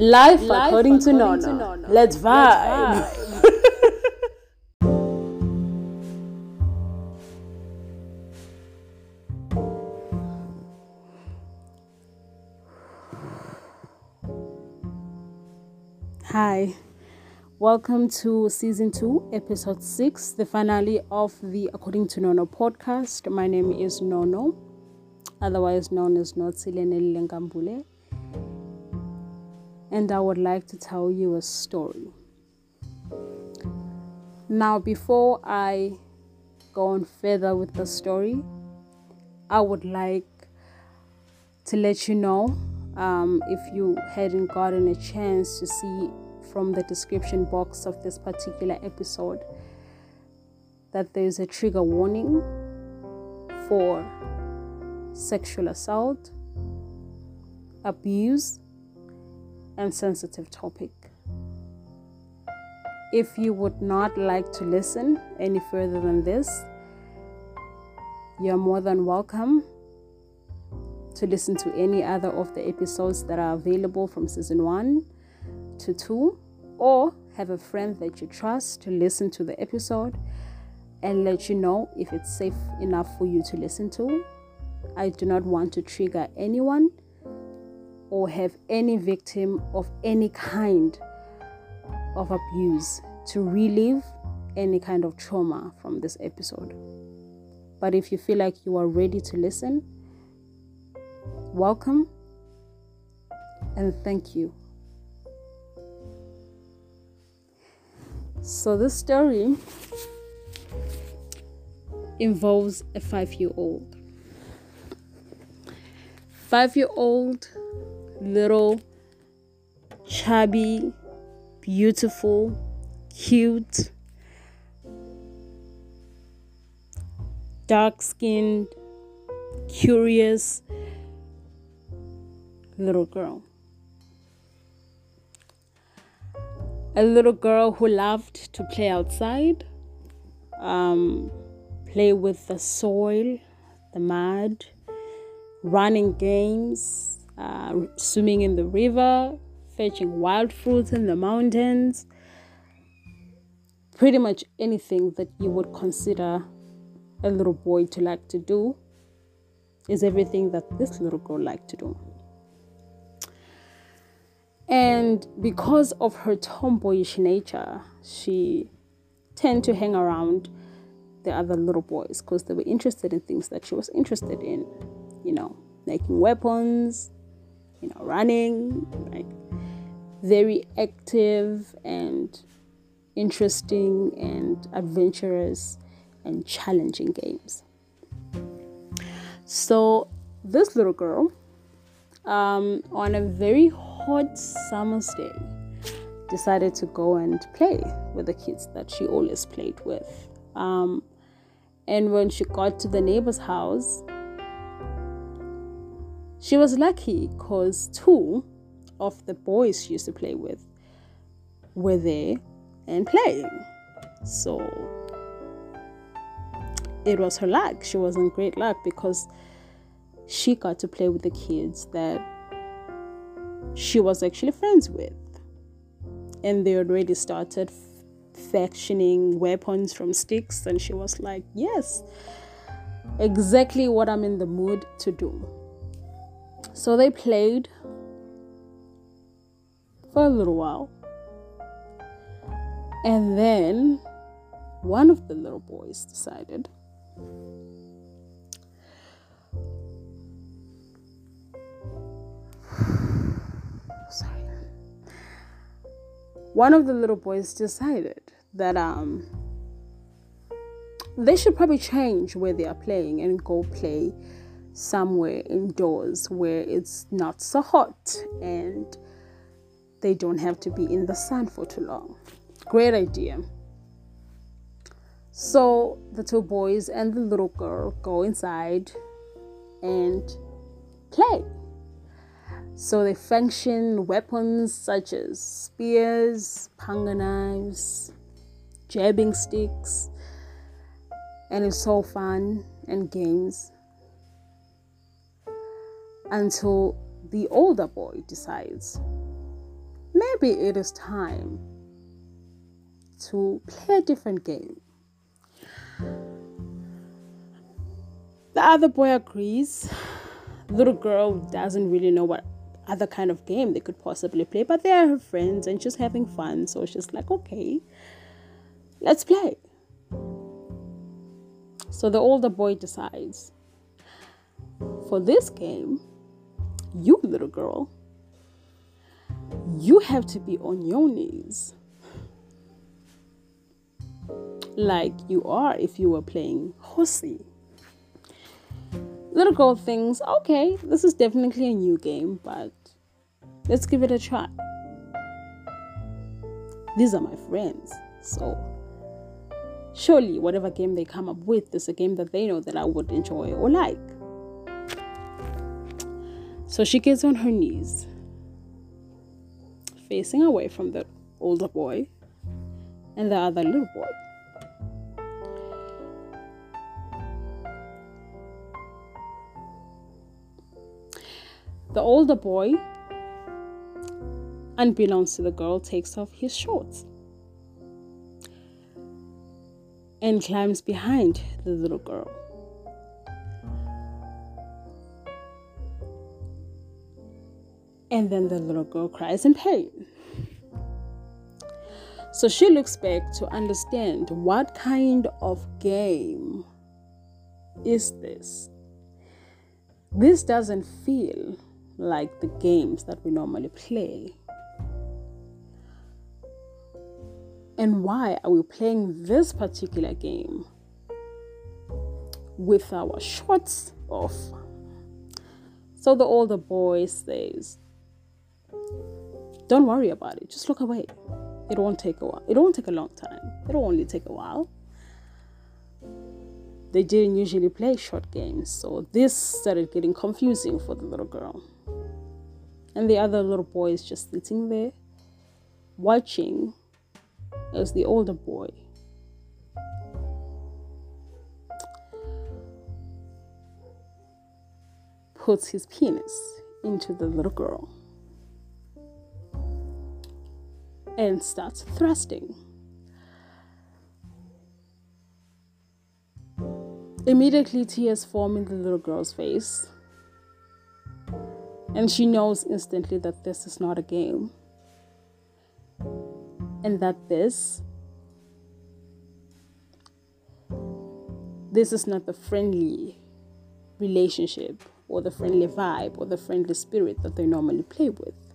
Life, Life according, according, to Nono. To. Let's vibe. Let's vibe. Hi, welcome to season two, episode six, the finale of the According to Nono podcast. My name is Nono, otherwise known as Notsilene Lengambule and I would like to tell you a story. Now, before I go on further with the story, I would like to let you know um, if you hadn't gotten a chance to see from the description box of this particular episode that there's a trigger warning for sexual assault, abuse, and sensitive topic. If you would not like to listen any further than this, you're more than welcome to listen to any other of the episodes that are available from season 1 to 2 or have a friend that you trust to listen to the episode and let you know if it's safe enough for you to listen to. I do not want to trigger anyone or have any victim of any kind of abuse to relive any kind of trauma from this episode. But if you feel like you are ready to listen, welcome and thank you. So, this story involves a five year old. Five year old little, chubby, beautiful, cute, dark skinned, curious little girl. A little girl who loved to play outside, um, play with the soil, the mud, running games, uh, swimming in the river, fetching wild fruits in the mountains, pretty much anything that you would consider a little boy to like to do is everything that this little girl liked to do. And because of her tomboyish nature, she tend to hang around the other little boys because they were interested in things that she was interested in, you know, making weapons, you know, running, like very active and interesting and adventurous and challenging games. So, this little girl, um, on a very hot summer's day, decided to go and play with the kids that she always played with. Um, and when she got to the neighbor's house, she was lucky because two of the boys she used to play with were there and playing. So it was her luck. She was in great luck because she got to play with the kids that she was actually friends with. And they already started fashioning weapons from sticks, and she was like, Yes, exactly what I'm in the mood to do. So they played for a little while. And then one of the little boys decided sorry one of the little boys decided that um they should probably change where they are playing and go play somewhere indoors where it's not so hot and they don't have to be in the sun for too long. Great idea. So the two boys and the little girl go inside and play. So they function weapons such as spears, panga knives, jabbing sticks, and it's so fun and games until the older boy decides maybe it is time to play a different game. The other boy agrees. Little girl doesn't really know what other kind of game they could possibly play, but they are her friends and she's having fun, so she's like, okay, let's play. So the older boy decides for this game, you little girl, you have to be on your knees like you are if you were playing horsey. Little girl thinks, okay, this is definitely a new game, but let's give it a try. These are my friends, so surely whatever game they come up with is a game that they know that I would enjoy or like. So she gets on her knees, facing away from the older boy and the other little boy. The older boy, unbeknownst to the girl, takes off his shorts and climbs behind the little girl. And then the little girl cries in pain. So she looks back to understand what kind of game is this? This doesn't feel like the games that we normally play. And why are we playing this particular game with our shorts off? So the older boy says, Don't worry about it, just look away. It won't take a while. It won't take a long time. It'll only take a while. They didn't usually play short games, so this started getting confusing for the little girl. And the other little boy is just sitting there watching as the older boy puts his penis into the little girl and starts thrusting. Immediately, tears form in the little girl's face, and she knows instantly that this is not a game, and that this this is not the friendly relationship or the friendly vibe or the friendly spirit that they normally play with.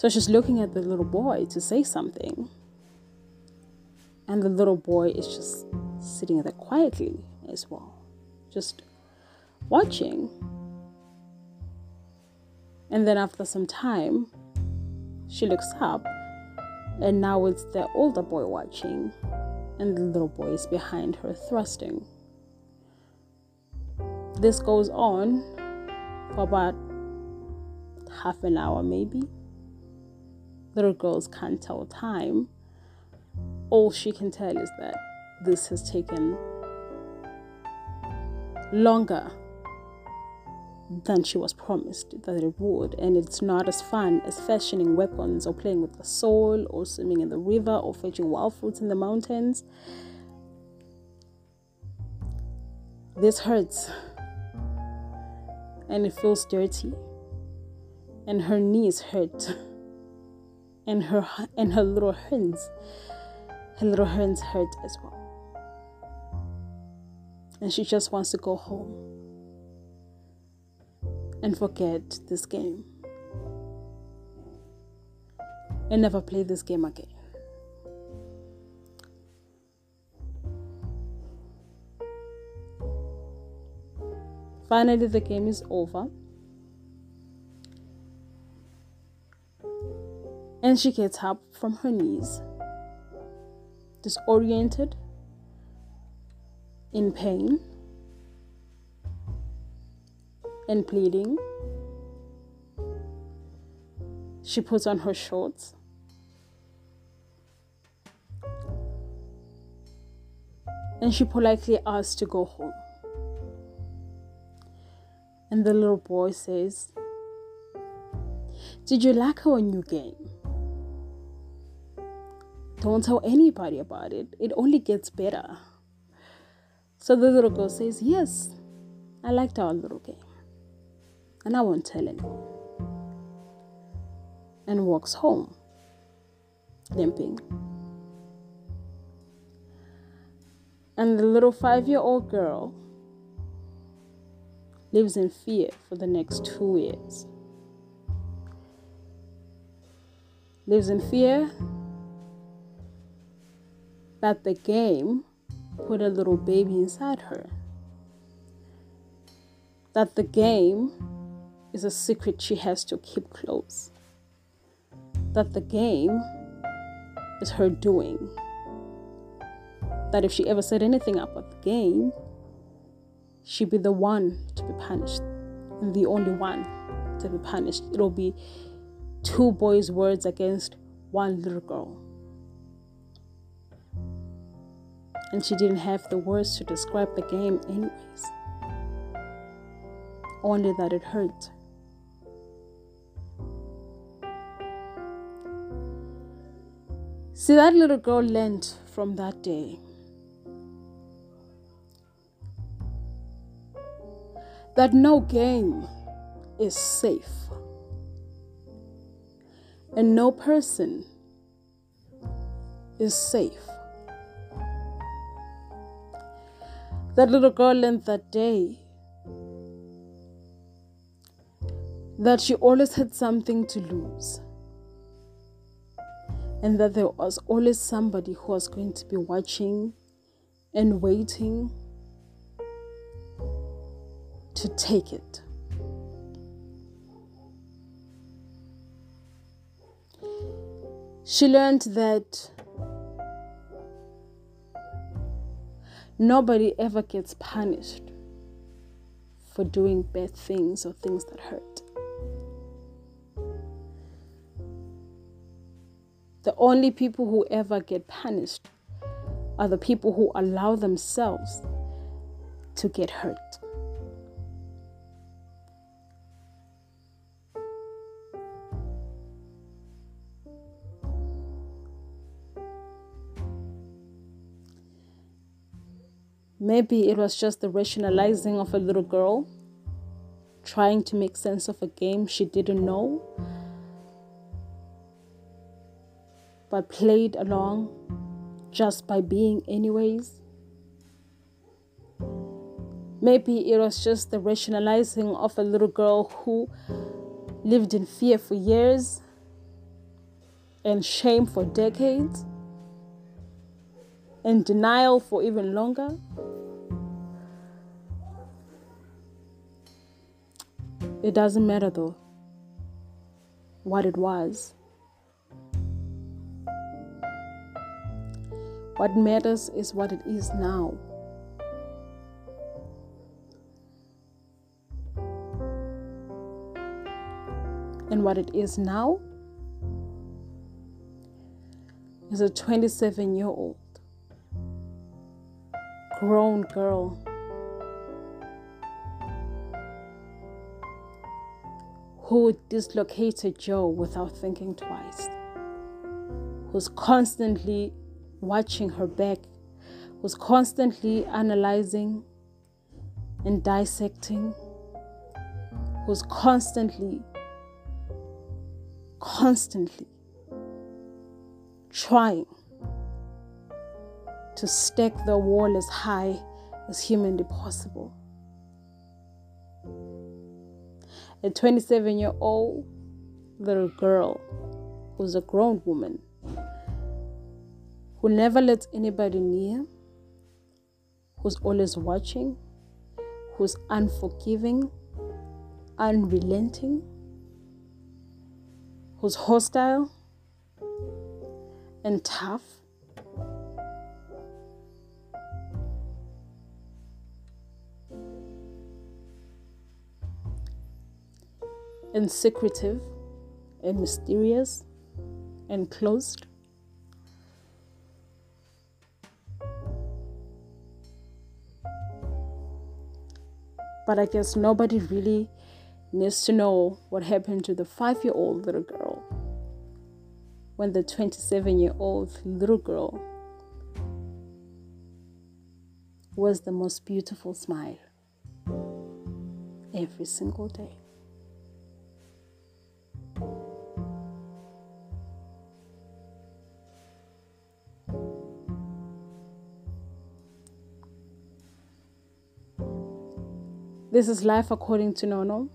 So she's looking at the little boy to say something. And the little boy is just sitting there quietly as well, just watching. And then after some time, she looks up, and now it's the older boy watching, and the little boy is behind her thrusting. This goes on for about half an hour, maybe little girls can't tell time. All she can tell is that this has taken longer than she was promised that it would, and it's not as fun as fashioning weapons or playing with the soul or swimming in the river or fetching wild fruits in the mountains. This hurts and it feels dirty, and her knees hurt and her and her little hands her little hands hurt as well. And she just wants to go home and forget this game. And never play this game again. Finally the game is over and she gets up from her knees, disoriented, in pain, and bleeding. She puts on her shorts. And she politely asks to go home. And the little boy says, Did you like our new game? Don't tell anybody about it. It only gets better. So the little girl says, Yes, I liked our little game. And I won't tell anyone. And walks home, limping. And the little five year old girl lives in fear for the next two years. Lives in fear that the game put a little baby inside her. That the game is a secret she has to keep close. That the game is her doing. That if she ever said anything about the game, she'd be the one to be punished and the only one to be punished. It'll be two boys' words against one little girl. And she didn't have the words to describe the game, anyways. Only that it hurt. See, that little girl learned from that day that no game is safe and no person is safe. That little girl learned that day that she always had something to lose. And that there was always somebody who was going to be watching and waiting to take it. She learned that nobody ever gets punished for doing bad things or things that hurt. The only people who ever get punished are the people who allow themselves to get hurt. Maybe it was just the rationalizing of a little girl trying to make sense of a game she didn't know, but played along just by being, anyways. Maybe it was just the rationalizing of a little girl who lived in fear for years and shame for decades and denial for even longer. It doesn't matter though what it was. What matters is what it is now. And what it is now is a 27 year old grown girl. Who dislocated Joe without thinking twice, who's constantly watching her back, who's constantly analyzing and dissecting, who's constantly, constantly trying to stack the wall as high as humanly possible. A 27 year old little girl who's a grown woman who never lets anybody near, who's always watching, who's unforgiving, unrelenting, who's hostile and tough and secretive and mysterious and closed. But I guess nobody really needs to know what happened to the five year old little girl when the 27 year old little girl was the most beautiful smile every single day. This is life according to Nono.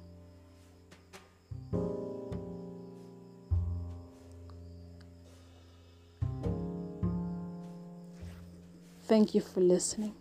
Thank you for listening.